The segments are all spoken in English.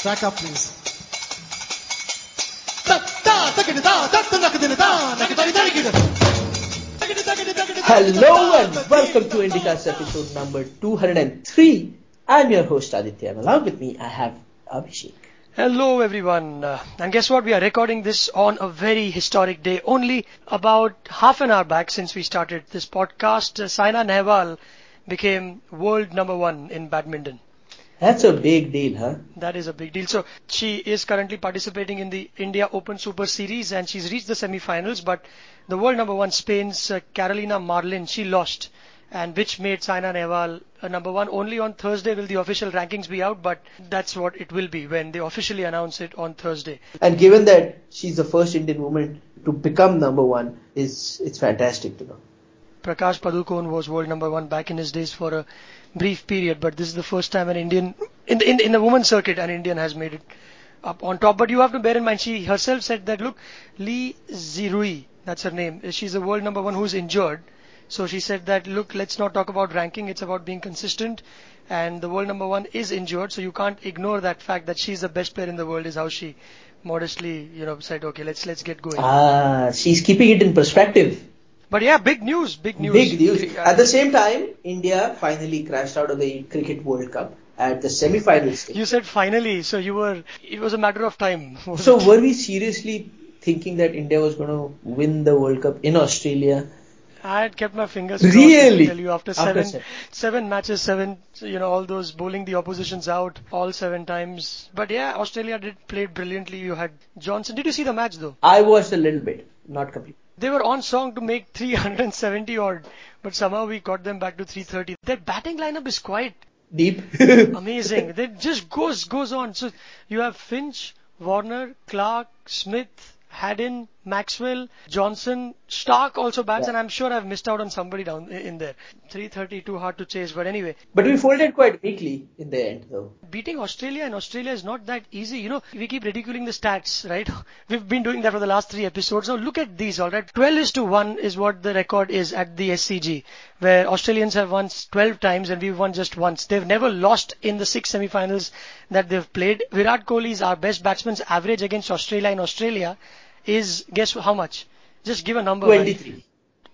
Track up, please. Hello and welcome to Indicast episode number 203. I'm your host Aditya and along with me I have Abhishek. Hello everyone, uh, and guess what? We are recording this on a very historic day. Only about half an hour back since we started this podcast, uh, Saina Nehwal became world number one in badminton. That's a big deal, huh? That is a big deal. So she is currently participating in the India Open Super Series and she's reached the semi-finals. But the world number one, Spain's uh, Carolina Marin, she lost, and which made Saina Nehwal a number one. Only on Thursday will the official rankings be out, but that's what it will be when they officially announce it on Thursday. And given that she's the first Indian woman to become number one, is it's fantastic to know. Prakash Padukone was world number one back in his days for a brief period, but this is the first time an Indian in the, in, in the women's circuit an Indian has made it up on top. But you have to bear in mind she herself said that look, Li Xuerui, that's her name, she's the world number one who's injured. So she said that look, let's not talk about ranking, it's about being consistent. And the world number one is injured, so you can't ignore that fact that she's the best player in the world. Is how she modestly, you know, said, okay, let's let's get going. Ah, she's keeping it in perspective. But yeah, big news, big news. Big news. Uh, at the same time, India finally crashed out of the Cricket World Cup at the semi-final stage. You said finally, so you were. It was a matter of time. So were we seriously thinking that India was going to win the World Cup in Australia? I had kept my fingers crossed. Really? Tell you, after, After seven, seven. seven matches, seven, you know, all those bowling the oppositions out all seven times. But yeah, Australia did play brilliantly. You had Johnson. Did you see the match though? I watched a little bit, not complete. They were on song to make 370 odd, but somehow we got them back to 330. Their batting lineup is quite Deep. amazing. It just goes goes on. So you have Finch, Warner, Clarke, Smith, Haddin, Maxwell, Johnson, Starc also bats, Yeah. and I'm sure I've missed out on somebody down in there. 330 too hard to chase, but anyway, but we folded quite weakly in the end, though. beating Australia in Australia is not that easy. You know, we keep ridiculing the stats, right? We've been doing that for the last three episodes. Now look at these, alright? 12 is to 1 is what the record is at the SCG, where Australians have won 12 times and we've won just once. They've never lost in the six semi-finals that they've played. Virat Kohli is our best batsman's average against Australia in Australia is, guess how much? Just give a number. 23.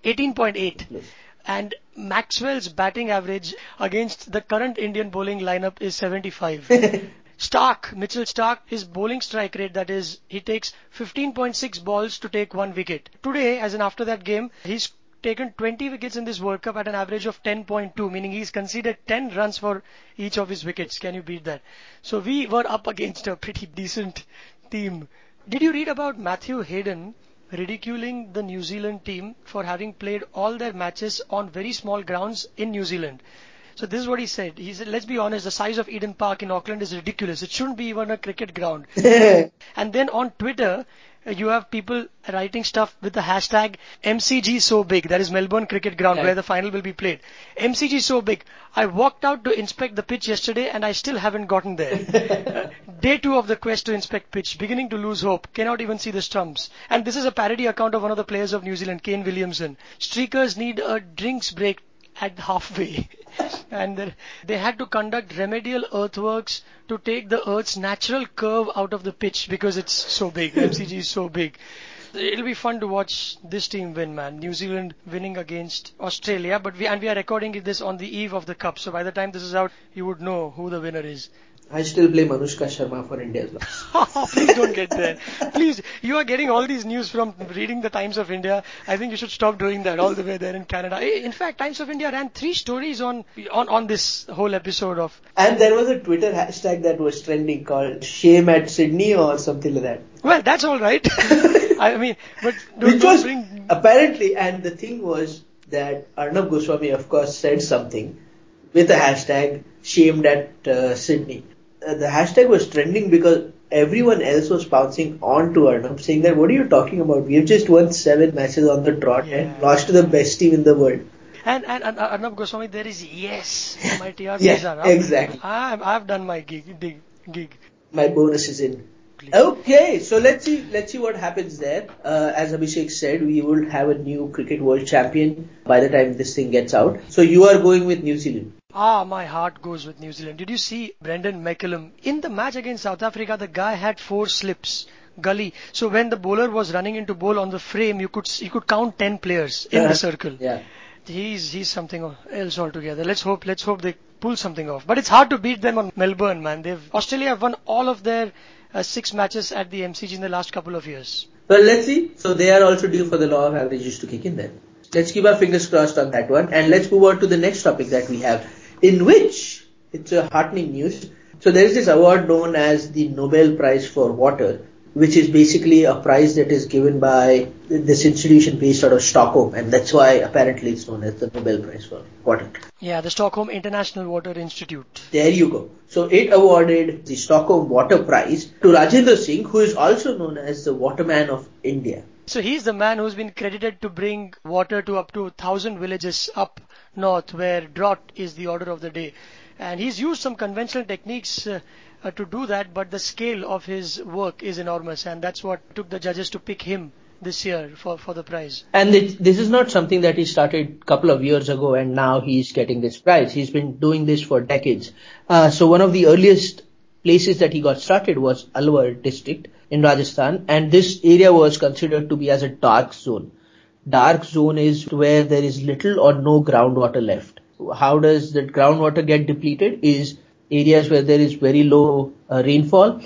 18.8. Yes. And Maxwell's batting average against the current Indian bowling lineup is 75. Starc, Mitchell Starc, his bowling strike rate, that is, he takes 15.6 balls to take one wicket. Today, as in after that game, he's taken 20 wickets in this World Cup at an average of 10.2, meaning he's conceded 10 runs for each of his wickets. Can you beat that? So we were up against a pretty decent team. Did you read about Matthew Hayden ridiculing the New Zealand team for having played all their matches on very small grounds in New Zealand? So this is what he said. He said, let's be honest, the size of Eden Park in Auckland is ridiculous. It shouldn't be even a cricket ground. And then on Twitter, you have people writing stuff with the hashtag MCG so big. That is Melbourne Cricket Ground Right. where the final will be played. MCG so big. I walked out to inspect the pitch yesterday and I still haven't gotten there. Day two of the quest to inspect pitch. Beginning to lose hope. Cannot even see the stumps. And this is a parody account of one of the players of New Zealand, Kane Williamson. Streakers need a drinks break at halfway. and they- they had to conduct remedial earthworks to take the earth's natural curve out of the pitch because it's so big. MCG is so big. It'll be fun to watch this team win, man. New Zealand winning against Australia, but we and we are recording this on the eve of the cup. So by the time this is out, you would know who the winner is. I still blame Anushka Sharma for India's loss. Please don't get there. Please, you are getting all these news from reading the Times of India. I think you should stop doing that all the way there in Canada. Eh, In fact, Times of India ran three stories on on on this whole episode of. And there was a Twitter hashtag that was trending called shame at Sydney or something like that. Well, that's all right. I mean, but don't, Which was bring. apparently, and the thing was that Arnab Goswami, of course, said something with a hashtag shamed at uh, Sydney. Uh, the hashtag was trending because everyone else was bouncing on to Arnab saying that what are you talking about? We have just won seven matches on the trot and lost to the best team in the world. And, and, and uh, Arnab Goswami, there is yes. My TR Yeah, are up. exactly. I've, I've done my gig. Dig, gig. My bonus is in. Okay, so let's see let's see what happens there. Uh, as Abhishek said, we will have a new cricket world champion by the time this thing gets out. So you are going with New Zealand. Ah, my heart goes with New Zealand. Did you see Brendon McCullum? In the match against South Africa, the guy had four slips. Gully. So when the bowler was running into bowl on the frame, you could you could count ten players in the circle. Yeah. He's he's something else altogether. Let's hope let's hope they pull something off. But it's hard to beat them on Melbourne, man. They've Australia have won all of their uh, six matches at the MCG in the last couple of years. Well, let's see. So they are also due for the law of averages to kick in then. Let's keep our fingers crossed on that one. And let's move on to the next topic that we have, in which it's a heartening news. So there is this award known as the Nobel Prize for Water, which is basically a prize that is given by this institution based out of Stockholm, and that's why apparently it's known as the Nobel Prize for Water. Yeah, the Stockholm International Water Institute. There you go. So it awarded the Stockholm Water Prize to Rajendra Singh, who is also known as the Waterman of India. So he's the man who's been credited to bring water to up to thousand villages up north where drought is the order of the day. And he's used some conventional techniques uh, uh, to do that, but the scale of his work is enormous, and that's what took the judges to pick him this year for, for the prize. And it, this is not something that he started a couple of years ago and now he's getting this prize. He's been doing this for decades. Uh, so one of the earliest places that he got started was Alwar district in Rajasthan and this area was considered to be as a dark zone. Dark zone is where there is little or no groundwater left. How does the groundwater get depleted is areas where there is very low uh, rainfall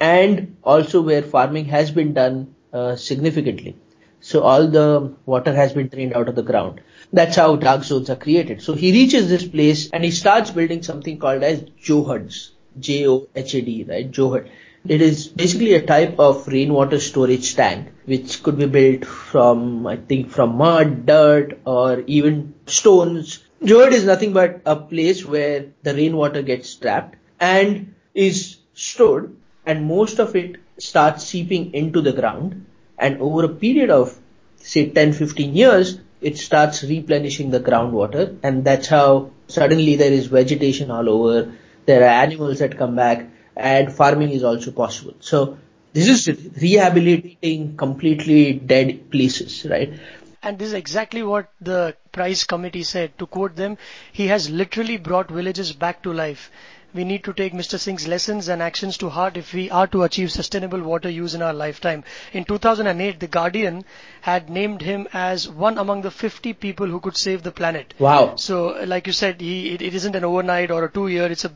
and also where farming has been done uh, significantly. So all the water has been drained out of the ground. That's how dark zones are created. So he reaches this place and he starts building something called as Johads. J-O-H-A-D, right? Johad. It is basically a type of rainwater storage tank which could be built from, I think, from mud, dirt, or even stones. Johad is nothing but a place where the rainwater gets trapped and is stored and most of it starts seeping into the ground. And over a period of say 10-15 years it starts replenishing the groundwater. And that's how suddenly there is vegetation all over. There are animals that come back and farming is also possible so this is rehabilitating completely dead places right and this is exactly what the prize committee said. To quote them, he has literally brought villages back to life. We need to take Mr. Singh's lessons and actions to heart if we are to achieve sustainable water use in our lifetime. In 2008, The Guardian had named him as one among the 50 people who could save the planet. Wow. So, like you said, he, it, it isn't an overnight or a two year, it's a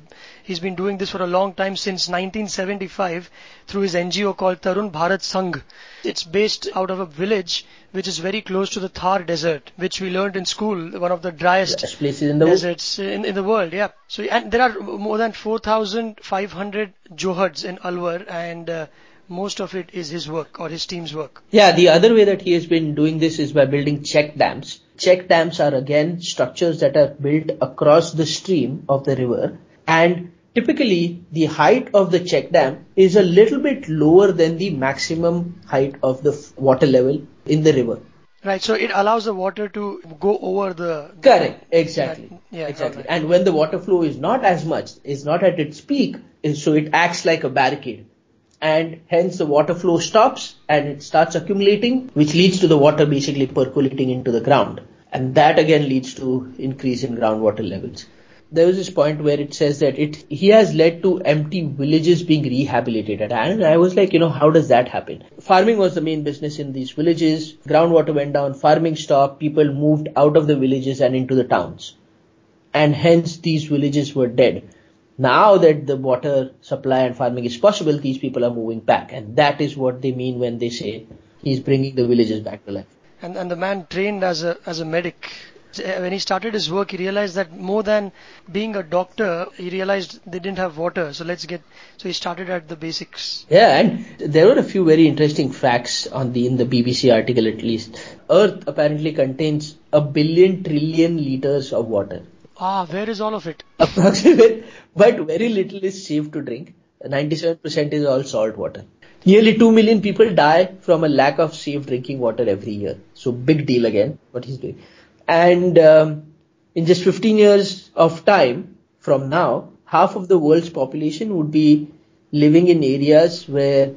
He's been doing this for a long time since 1975 through his NGO called Tarun Bharat Sangh. It's based out of a village which is very close to the Thar Desert, which we learned in school, one of the driest places in the deserts in, in, the world. Yeah. So and there are more than 4,500 johads in Alwar, and uh, most of it is his work or his team's work. Yeah. The other way that he has been doing this is by building check dams. Check dams are again structures that are built across the stream of the river and typically the height of the check dam is a little bit lower than the maximum height of the water level in the river. Right, so it allows the water to go over the. Correct, exactly. yeah, exactly. Right. And when the water flow is not as much, is not at its peak, so it acts like a barricade. And hence the water flow stops and it starts accumulating, which leads to the water basically percolating into the ground. And that again leads to increase in groundwater levels there was this point where it says that it he has led to empty villages being rehabilitated. And i was like you know how does that happen? Farming was the main business in these villages. Groundwater went down farming stopped people moved out of the villages and into the towns. And hence these villages were dead. Now that the water supply and farming is possible these people are moving back. And that is what they mean when they say he's bringing the villages back to life. And and the man trained as a as a medic when he started his work, he realized that more than being a doctor, he realized they didn't have water. So let's get. So he started at the basics. Yeah, and there were a few very interesting facts on the in the BBC article at least. Earth apparently contains a billion trillion liters of water. Ah, where is all of it? Approximate, but very little is safe to drink. 97% is all salt water. Nearly 2 million people die from a lack of safe drinking water every year. So big deal again, what he's doing. And um, in just 15 years of time from now, half of the world's population would be living in areas where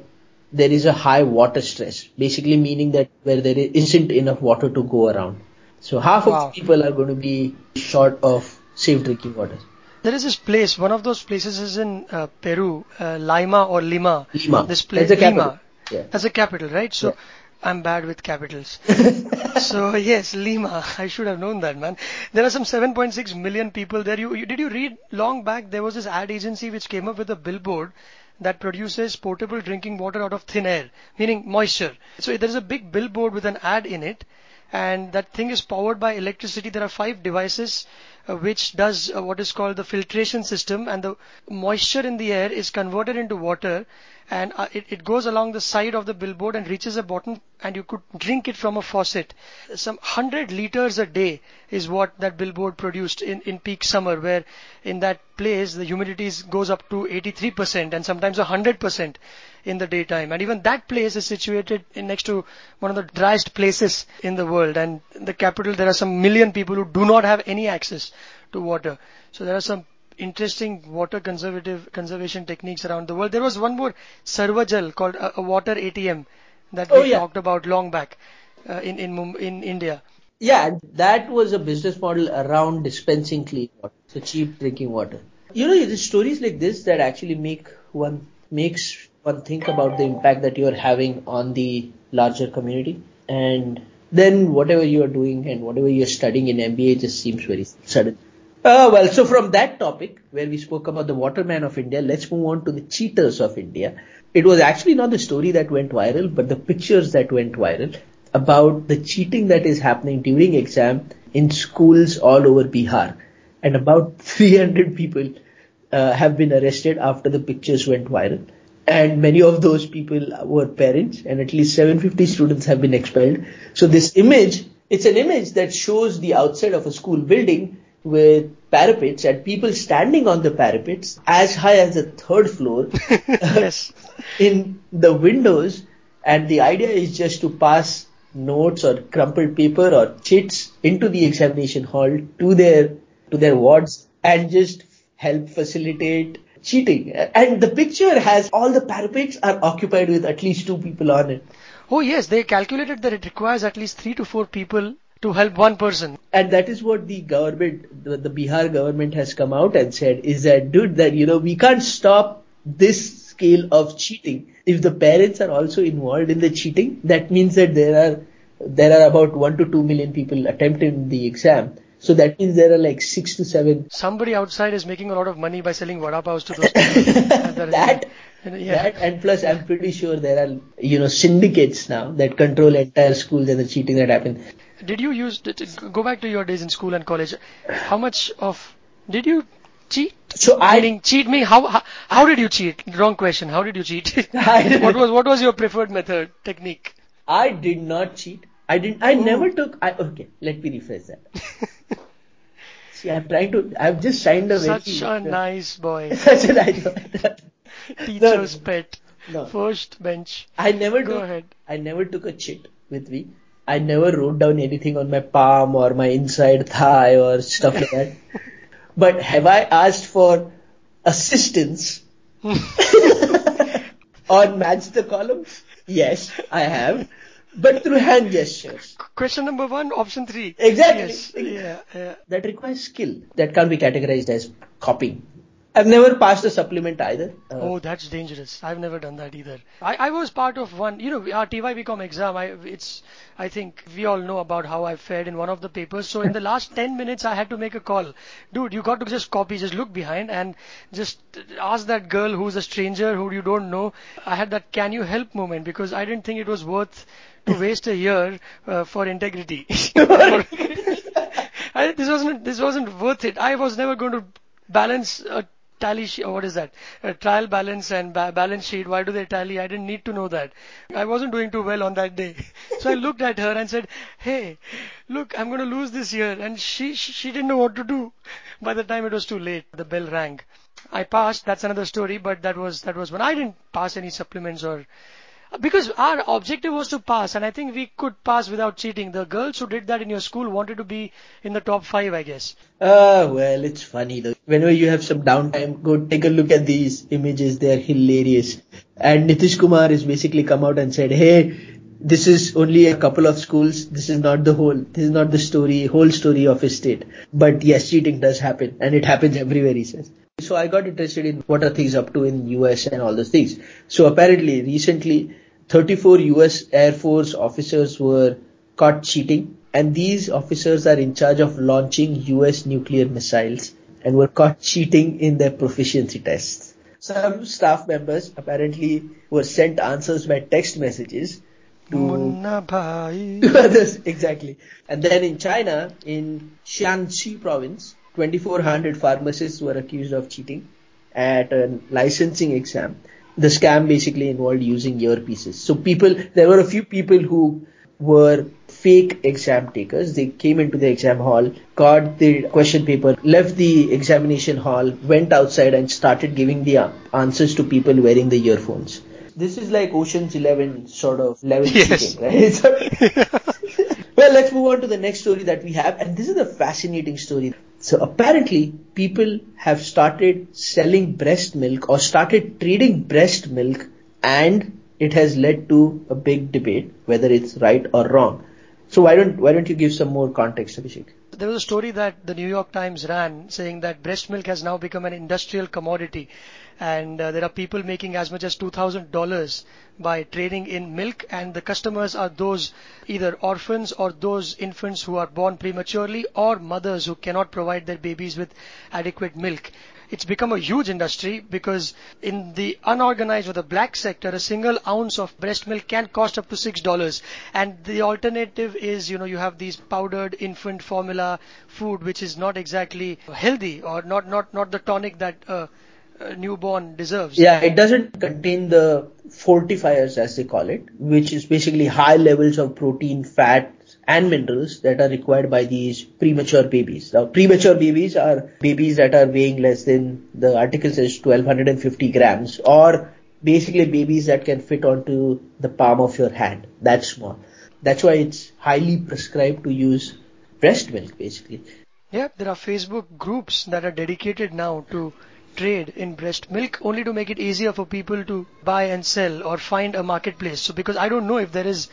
there is a high water stress, basically meaning that where there isn't enough water to go around. So half wow. of the people are going to be short of safe drinking water. There is this place. One of those places is in uh, Peru, uh, Lima or Lima. Lima. This place, That's the capital. Lima. Yeah. That's a capital, right? So Yeah. I'm bad with capitals. so yes, Lima. I should have known that, man. There are some 7.6 million people there. You, you did you read long back? There was this ad agency which came up with a billboard that produces portable drinking water out of thin air, meaning moisture. So there is a big billboard with an ad in it, and that thing is powered by electricity. There are five devices uh, which does uh, what is called the filtration system, and the moisture in the air is converted into water, and uh, it, it goes along the side of the billboard and reaches a bottom, and you could drink it from a faucet. Some 100 liters a day is what that billboard produced in, in peak summer, where in that place the humidity goes up to 83% and sometimes 100% in the daytime. And even that place is situated in next to one of the driest places in the world. And in the capital, there are some million people who do not have any access to water. So there are some interesting water conservative conservation techniques around the world. There was one more Sarvajal called a, a water ATM that we Oh, yeah. talked about long back uh, in in in India. Yeah, that was a business model around dispensing clean water, so cheap drinking water. You know, the stories like this that actually make one makes one think about the impact that you are having on the larger community, and then whatever you are doing and whatever you are studying in MBA just seems very sudden. Uh, well, so from that topic where we spoke about the waterman of India, let's move on to the cheaters of India. It was actually not the story that went viral, but the pictures that went viral about the cheating that is happening during exam in schools all over Bihar. And about 300 people uh, have been arrested after the pictures went viral. And many of those people were parents and at least 750 students have been expelled. So this image, it's an image that shows the outside of a school building with parapets and people standing on the parapets as high as the third floor uh, yes. in the windows and the idea is just to pass notes or crumpled paper or chits into the examination hall to their to their wards and just help facilitate cheating. And the picture has all the parapets are occupied with at least two people on it. Oh yes, they calculated that it requires at least three to four people to help one person. and that is what the government the, the bihar government has come out and said is that dude that you know we can't stop this scale of cheating. If the parents are also involved in the cheating that means that there are there are about 1 to 2 million people attempting the exam so that means there are like 6 to 7 Somebody outside is making a lot of money by selling vada paos to those people. That yeah. that and plus I'm pretty sure there are you know syndicates now that control entire schools and the cheating that happen Did you use go back to your days in school and college? How much of did you cheat? so I Meaning cheat me? How, how how did you cheat? Wrong question. How did you cheat? I- what was what was your preferred method technique? I did not cheat. I didn't. I Oh. never took. I, okay, let me rephrase that. See, I'm trying to. I've just signed a very. Such a nice boy, Such a nice. boy. teacher's pet, No, first bench. I never Go took. ahead. I never took a chit with me. I never wrote down anything on my palm or my inside thigh or stuff like that. But have I asked for assistance on match the columns? Yes, I have, but through hand gestures. Question number one, option three. Exactly. Yes. Yeah. yeah. that requires skill that can't be categorized as copying. I've never passed a supplement either. Uh, Oh, that's dangerous. I've never done that either. I, I was part of one, you know, our TYBCom exam. I, it's, I think we all know about how I fared in one of the papers. So in the last 10 minutes, I had to make a call. Dude, you got to just copy, just look behind and just ask that girl who's a stranger who you don't know. I had that can you help moment because I didn't think it was worth to waste a year uh, for integrity. I, this wasn't this wasn't worth it. I was never going to balance a tally sheet. What is that? A trial balance and ba- balance sheet. Why do they tally? I didn't need to know that. I wasn't doing too well on that day. So I looked at her and said, "Hey, look, I'm going to lose this year." And she she she didn't know what to do. By the time it was too late, the bell rang. I passed. That's another story. But that was that was when I didn't pass any supplements or because our objective was to pass, and I think we could pass without cheating. The girls who did that in your school wanted to be in the top five, I guess. Ah, well, it's funny though. Whenever you have some downtime, go take a look at these images. They're hilarious. And Nitish Kumar has basically come out and said, hey, this is only a couple of schools. This is not the whole, this is not the story, whole story of his state. But yes, cheating does happen and it happens everywhere, he says. So I got interested in what are things up to in US and all those things. So apparently recently 34 US Air Force officers were caught cheating and these officers are in charge of launching US nuclear missiles and were caught cheating in their proficiency tests. Some staff members apparently were sent answers by text messages to, Munna bhai. to others. Exactly. And then in China, in Shaanxi province, 2400 pharmacists were accused of cheating at a licensing exam. The scam basically involved using earpieces. So people, there were a few people who were fake exam takers. They came into the exam hall, got the question paper, left the examination hall, went outside and started giving the answers to people wearing the earphones. This is like Ocean's 11 sort of level Yes. cheating, right? Well, let's move on to the next story that we have. And this is a fascinating story. So apparently people have started selling breast milk or started trading breast milk and it has led to a big debate whether it's right or wrong. So why don't, why don't you give some more context, Abhishek? There was a story that the New York Times ran saying that breast milk has now become an industrial commodity and uh, there are people making as much as $2,000 by trading in milk and the customers are those either orphans or those infants who are born prematurely or mothers who cannot provide their babies with adequate milk. It's become a huge industry because in the unorganized or the black sector, a single ounce of breast milk can cost up to six dollars. And the alternative is, you know, you have these powdered infant formula food, which is not exactly healthy or not not not the tonic that uh, a newborn deserves. Yeah, it doesn't contain the fortifiers as they call it, which is basically high levels of protein, fat, and minerals that are required by these premature babies. Now, premature babies are babies that are weighing less than the article says 1250 grams or basically babies that can fit onto the palm of your hand. That small. That's why it's highly prescribed to use breast milk basically. Yeah, there are Facebook groups that are dedicated now to trade in breast milk only to make it easier for people to buy and sell or find a marketplace. So because I don't know if there is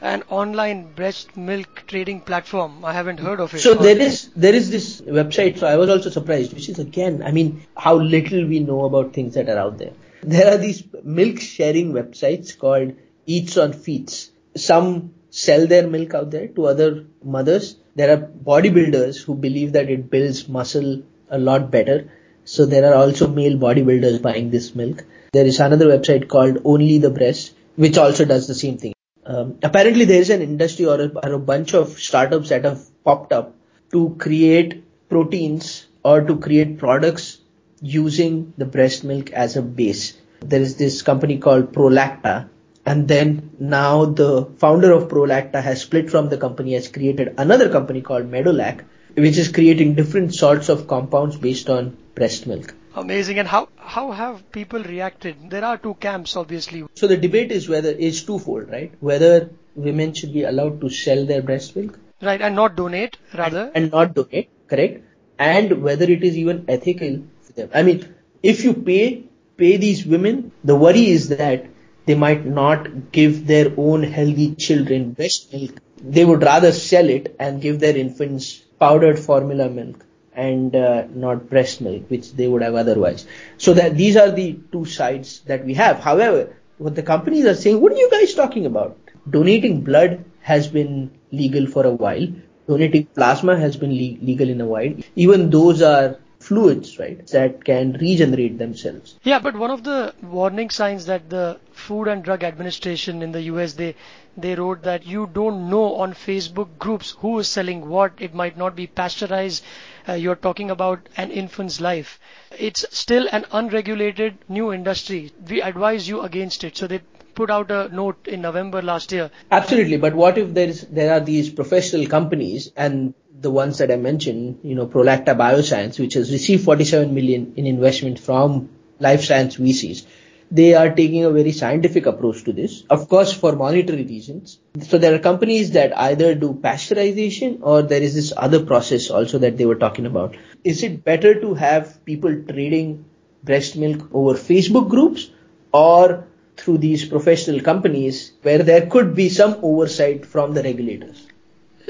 an online breast milk trading platform, I haven't heard of it. So there is there is this website. So I was also surprised, which is again, I mean, how little we know about things that are out there. There are these milk sharing websites called Eats on Feets. Some sell their milk out there to other mothers. There are bodybuilders who believe that it builds muscle a lot better. So there are also male bodybuilders buying this milk. There is another website called Only the Breast, which also does the same thing. Um, apparently there is an industry or a, or a bunch of startups that have popped up to create proteins or to create products using the breast milk as a base. There is this company called Prolacta and then now the founder of Prolacta has split from the company has created another company called Medolac which is creating different sorts of compounds based on breast milk. Amazing. And how, how have people reacted? There are two camps, obviously. So the debate is whether is twofold, right? Whether women should be allowed to sell their breast milk Right, and not donate, rather. and not donate, correct? And whether it is even ethical for them. I mean, if you pay pay these women, the worry is that they might not give their own healthy children breast milk. They would rather sell it and give their infants powdered formula milk and uh, not breast milk, which they would have otherwise. So that these are the two sides that we have. However, what the companies are saying, what are you guys talking about? Donating blood has been legal for a while. Donating plasma has been le- legal in a while. Even those are fluids, right, that can regenerate themselves. Yeah, but one of the warning signs that the Food and Drug Administration in the US they they wrote that you don't know on Facebook groups who is selling what. It might not be pasteurized. Uh, you're talking about an infant's life. It's still an unregulated new industry. We advise you against it. So they put out a note in November last year. Absolutely, but what if there is there are these professional companies and the ones that I mentioned, you know, Prolacta Bioscience, which has received 47 million in investment from life science VCs. They are taking a very scientific approach to this, of course, for monetary reasons. So there are companies that either do pasteurization or there is this other process also that they were talking about. Is it better to have people trading breast milk over Facebook groups or through these professional companies where there could be some oversight from the regulators.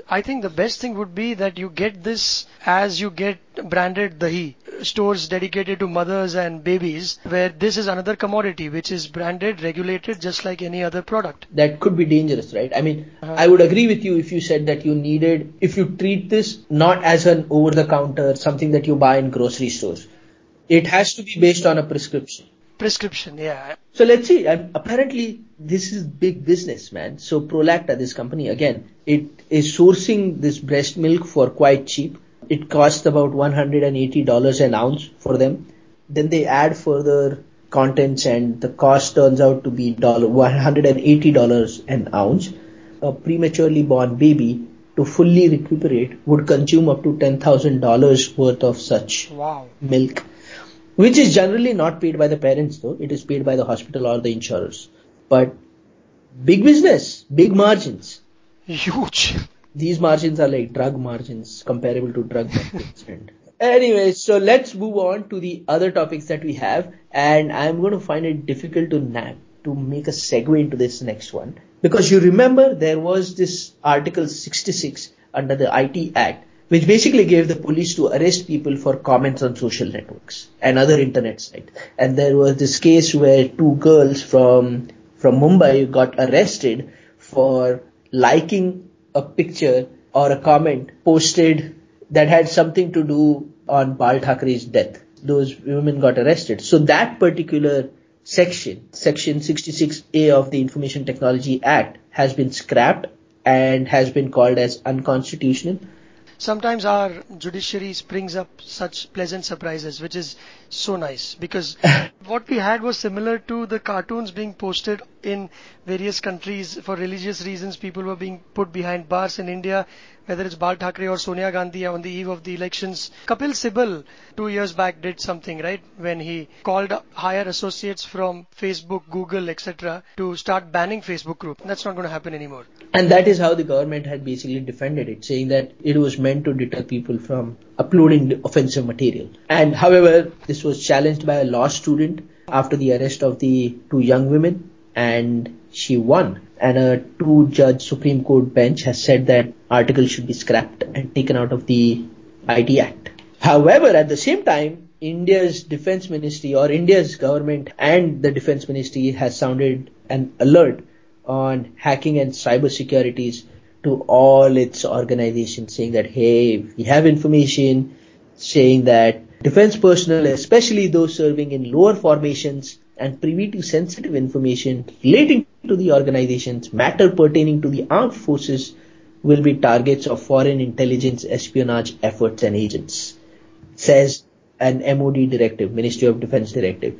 I think the best thing would be that you get this as you get branded dahi stores dedicated to mothers and babies where this is another commodity which is branded regulated just like any other product. That could be dangerous right? I mean uh, i would agree with you if you said that you needed if you treat this not as an over the counter something that you buy in grocery stores. It has to be based on a prescription prescription yeah. So let's see um, apparently this is big business man. So prolacta this company again it is sourcing this breast milk for quite cheap. It costs about $180 an ounce for them. Then they add further contents and the cost turns out to be $180 an ounce. A prematurely born baby to fully recuperate would consume up to $10,000 worth of such wow. milk which is generally not paid by the parents though. It is paid by the hospital or the insurers. But big business big margins. Huge. These margins are like drug margins comparable to drug margins anyway so let's move on to the other topics that we have. And i'm going to find it difficult to nap to make a segue into this next one. Because you remember there was this article 66 under the IT Act which basically gave the police to arrest people for comments on social networks and other internet sites. And there was this case where two girls from from Mumbai got arrested for liking a picture or a comment posted that had something to do on Bal Thackeray's death. Those women got arrested. So that particular section, section 66A of the Information Technology Act has been scrapped and has been called as unconstitutional sometimes our judiciary brings up such pleasant surprises, which is so nice because what we had was similar to the cartoons being posted in various countries for religious reasons. People were being put behind bars in India whether it's Bal Thackeray or Sonia Gandhi on the eve of the elections. Kapil Sibal two years back did something, right? When he called higher associates from Facebook, Google, etc. to start banning Facebook group. That's not going to happen anymore. And that is how the government had basically defended it, saying that it was meant to deter people from uploading offensive material. And however, this was challenged by a law student after the arrest of the two young women and she won and a two judge Supreme Court bench has said that article should be scrapped and taken out of the IT Act. However, at the same time, India's defense ministry or India's government and the defense ministry has sounded an alert on hacking and cyber securities to all its organizations saying that hey, we have information saying that defense personnel, especially those serving in lower formations and privy to sensitive information relating to the organizations, matter pertaining to the armed forces will be targets of foreign intelligence espionage efforts and agents, says an MOD directive, Ministry of Defense directive.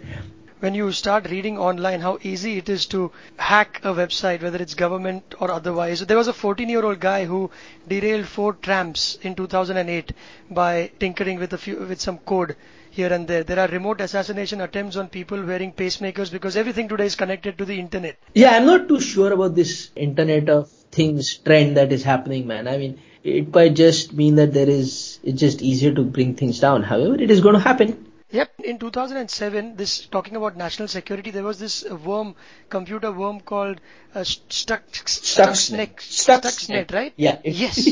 When you start reading online how easy it is to hack a website, whether it's government or otherwise. There was a 14 year old guy who derailed four trams in 2008 by tinkering with a few, with some code here and there. There are remote assassination attempts on people wearing pacemakers because everything today is connected to the internet. Yeah, I'm not too sure about this internet of things trend that is happening, man. I mean, it might just mean that there is, it's just easier to bring things down. However, it is going to happen. Yep, in 2007, this talking about national security, there was this worm, computer worm called uh, Stuxnet, Stuxnet, Stuxnet, right? Yeah. yes.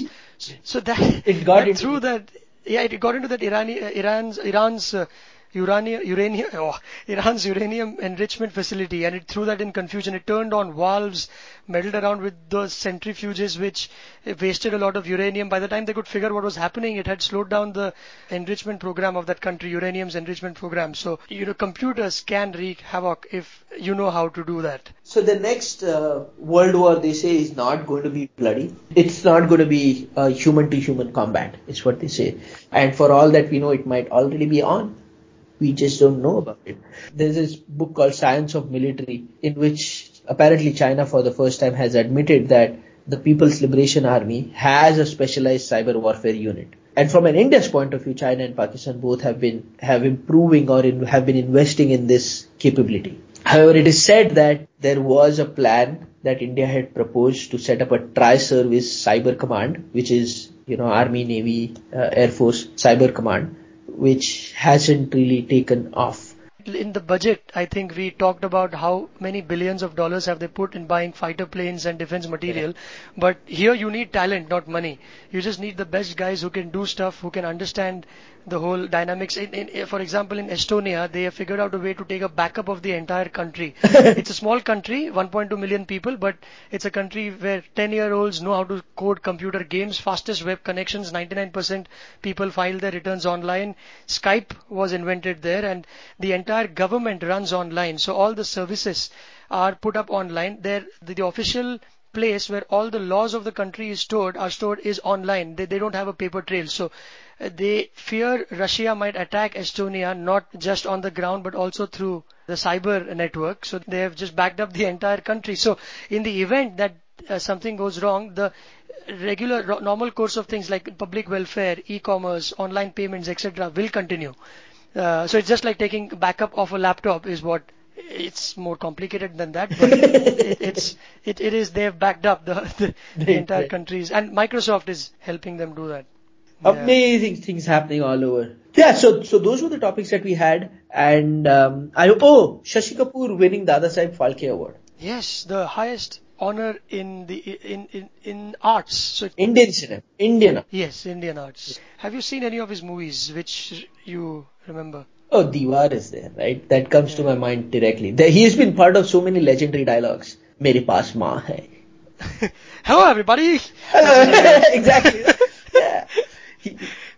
So that it got that through that yeah, it got into that Irani, uh, Iran's Iran's uh, uranium, uranium, oh, Iran's uranium enrichment facility, and it threw that in confusion. It turned on valves, meddled around with the centrifuges, which wasted a lot of uranium. By the time they could figure what was happening, it had slowed down the enrichment program of that country, uranium's enrichment program. So, you know, computers can wreak havoc if you know how to do that. So the next uh, World War, they say, is not going to be bloody. It's not going to be human-to-human combat, is what they say. And for all that we know, it might already be on. We just don't know about it. There's this book called Science of Military, in which apparently China, for the first time, has admitted that the People's Liberation Army has a specialized cyber warfare unit. And from an India's point of view, China and Pakistan both have been have improving or in, have been investing in this capability. However, it is said that there was a plan that India had proposed to set up a tri-service cyber command, which is, you know, Army, Navy, uh, Air Force cyber command, which hasn't really taken off. In the budget, I think we talked about how many billions of dollars have they put in buying fighter planes and defense material. But here you need talent, not money. You just need the best guys who can do stuff, who can understand the whole dynamics. In, in, for example, in Estonia, they have figured out a way to take a backup of the entire country. it's a small country, 1.2 million people, but it's a country where 10 year olds know how to code computer games, fastest web connections, 99% people file their returns online. Skype was invented there, and the entire government runs online. So all the services are put up online. There, the, the official place where all the laws of the country is stored are stored is online. They, they don't have a paper trail. So uh, they fear Russia might attack Estonia not just on the ground but also through the cyber network. So they have just backed up the entire country. So in the event that uh, something goes wrong, the regular normal course of things like public welfare, e-commerce, online payments, etc. will continue. Uh, so it's just like taking backup of a laptop is what it's more complicated than that, but it, it's it, it is they've backed up the, the, the entire countries and Microsoft is helping them do that. Yeah. Amazing things happening all over. Yeah, so so those were the topics that we had, and um, I oh Shashi Kapoor winning the Dada Saheb Phalke Award. Yes, the highest honor in the in in, in arts. So Indian cinema, Indian. Yes, Indian arts. Have you seen any of his movies which you remember? Oh, Diwar is there, right? That comes to my mind directly. He has been part of so many legendary dialogues. Mere paas maa hai. Hello, everybody. exactly. yeah.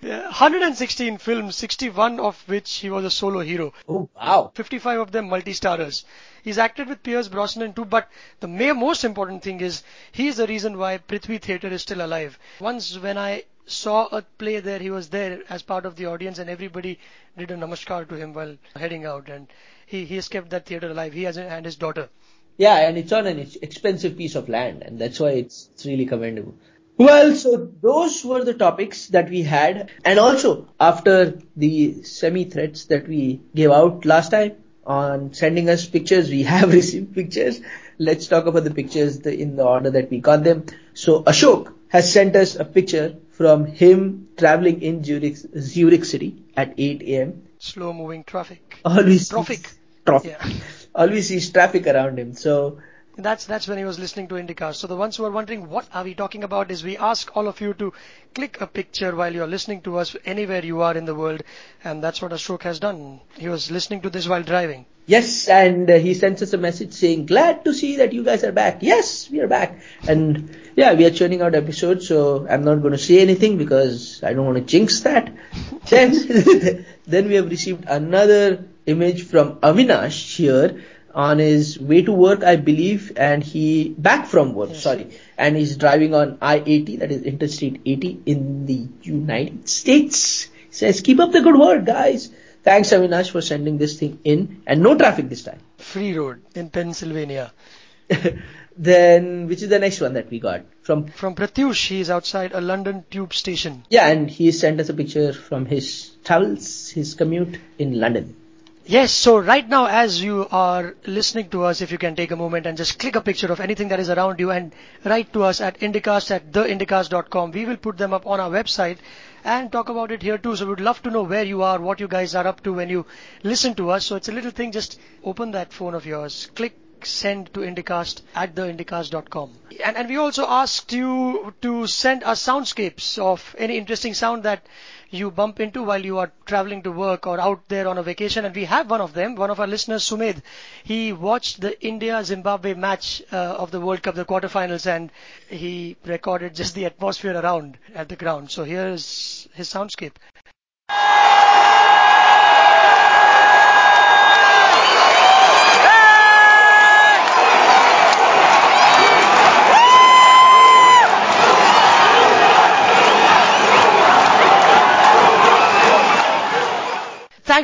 116 films, 61 of which he was a solo hero. Oh, wow. 55 of them multi-starrers. He's acted with Pierce Brosnan too, but the most important thing is he's the reason why Prithvi Theatre is still alive. Once when I saw a play there, he was there as part of the audience and everybody did a namaskar to him while heading out and he, he has kept that theatre alive. He has and his daughter. Yeah, and it's on an expensive piece of land and that's why it's, it's really commendable. Well, so those were the topics that we had. And also, after the semi threats that we gave out last time on sending us pictures, we have received pictures. Let's talk about the pictures in the order that we got them. So, Ashok has sent us a picture from him traveling in Zurich, Zurich City at 8 a.m. Slow moving traffic. Always. Traffic. Traffic. Yeah. Always sees traffic around him. So, that's that's when he was listening to IndyCast. So the ones who are wondering what are we talking about is we ask all of you to click a picture while you're listening to us anywhere you are in the world, and that's what Ashok has done. He was listening to this while driving. Yes, and uh, he sends us a message saying, "Glad to see that you guys are back." Yes, we are back, and yeah, we are churning out episodes. So I'm not going to say anything because I don't want to jinx that. then, then we have received another image from Avinash here on his way to work, I believe, and he back from work, yes. sorry, and he's driving on I-80, that is Interstate 80 in the United States. He says, keep up the good work, guys. Thanks, Avinash, for sending this thing in, and no traffic this time. Free road in Pennsylvania. then, which is the next one that we got from from Pratyush? is outside a London tube station. Yeah, and he sent us a picture from his travels, his commute in London. Yes, so right now as you are listening to us, if you can take a moment and just click a picture of anything that is around you and write to us at indycast at theindycast.com. We will put them up on our website and talk about it here too. So we'd love to know where you are, what you guys are up to when you listen to us. So it's a little thing, just open that phone of yours, click send to indycast at the theindycast.com. And, and we also asked you to send us soundscapes of any interesting sound that you bump into while you are traveling to work or out there on a vacation. And we have one of them, one of our listeners, Sumedh. He watched the India-Zimbabwe match uh, of the World Cup, the quarterfinals, and he recorded just the atmosphere around at the ground. So here's his soundscape.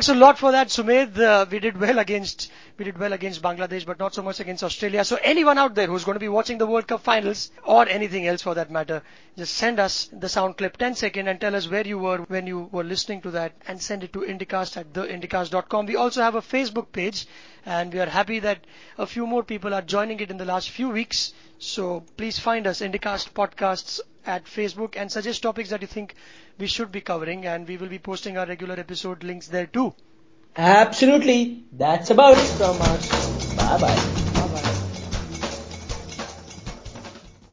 Thanks a lot for that, Sumedh. Uh, we did well against we did well against Bangladesh, but not so much against Australia. So anyone out there who's going to be watching the World Cup finals or anything else for that matter, just send us the sound clip 10 second and tell us where you were when you were listening to that and send it to theindycast.com. We also have a Facebook page and we are happy that a few more people are joining it in the last few weeks. So please find us Indycast Podcasts at Facebook and suggest topics that you think we should be covering and we will be posting our regular episode links there too. Absolutely. That's about it from us. Bye bye.